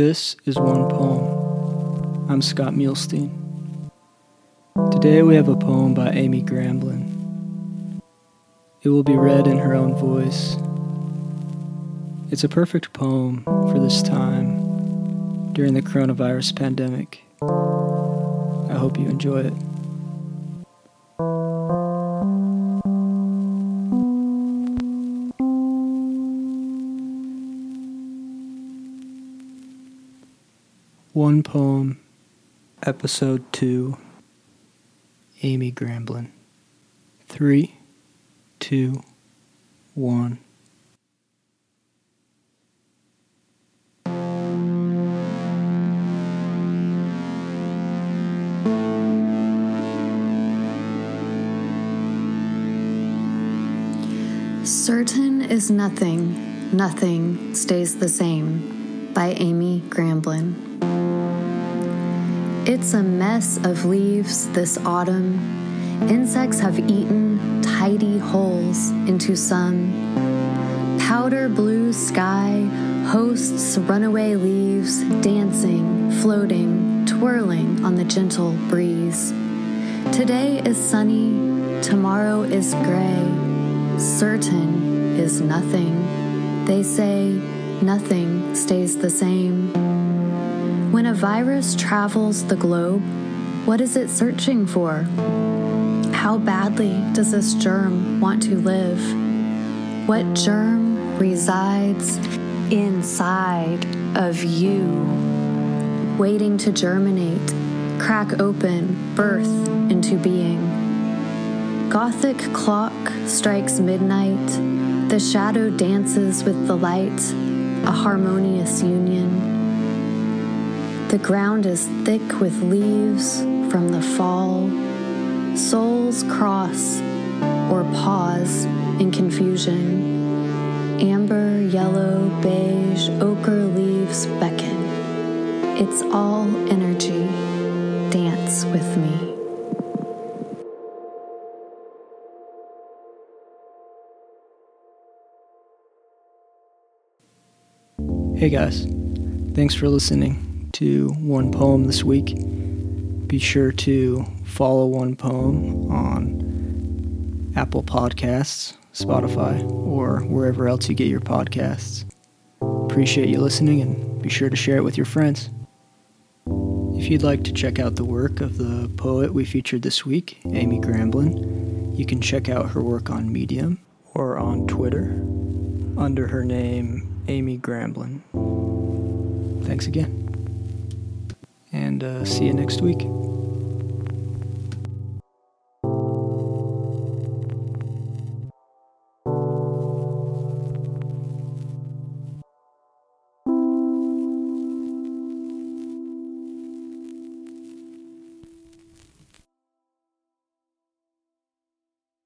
This is one poem. I'm Scott Muhlstein. Today we have a poem by Amy Gramblin. It will be read in her own voice. It's a perfect poem for this time during the coronavirus pandemic. I hope you enjoy it. One Poem, Episode 2, Amy Gramblin. Three, two, one. Certain is nothing, nothing stays the same by Amy Gramblin. It's a mess of leaves this autumn. Insects have eaten tidy holes into some. Powder blue sky hosts runaway leaves dancing, floating, twirling on the gentle breeze. Today is sunny, tomorrow is gray. Certain is nothing. They say nothing stays the same. When a virus travels the globe, what is it searching for? How badly does this germ want to live? What germ resides inside of you, waiting to germinate, crack open, birth into being? Gothic clock strikes midnight, the shadow dances with the light, a harmonious union. The ground is thick with leaves from the fall. Souls cross or pause in confusion. Amber, yellow, beige, ochre leaves beckon. It's all energy. Dance with me. Hey guys, thanks for listening to One Poem this week. Be sure to follow One Poem on Apple Podcasts, Spotify, or wherever else you get your podcasts. Appreciate you listening and be sure to share it with your friends. If you'd like to check out the work of the poet we featured this week, Amy Gramblin, you can check out her work on Medium or on Twitter under her name Amy Gramblin. Thanks again. And uh, see you next week.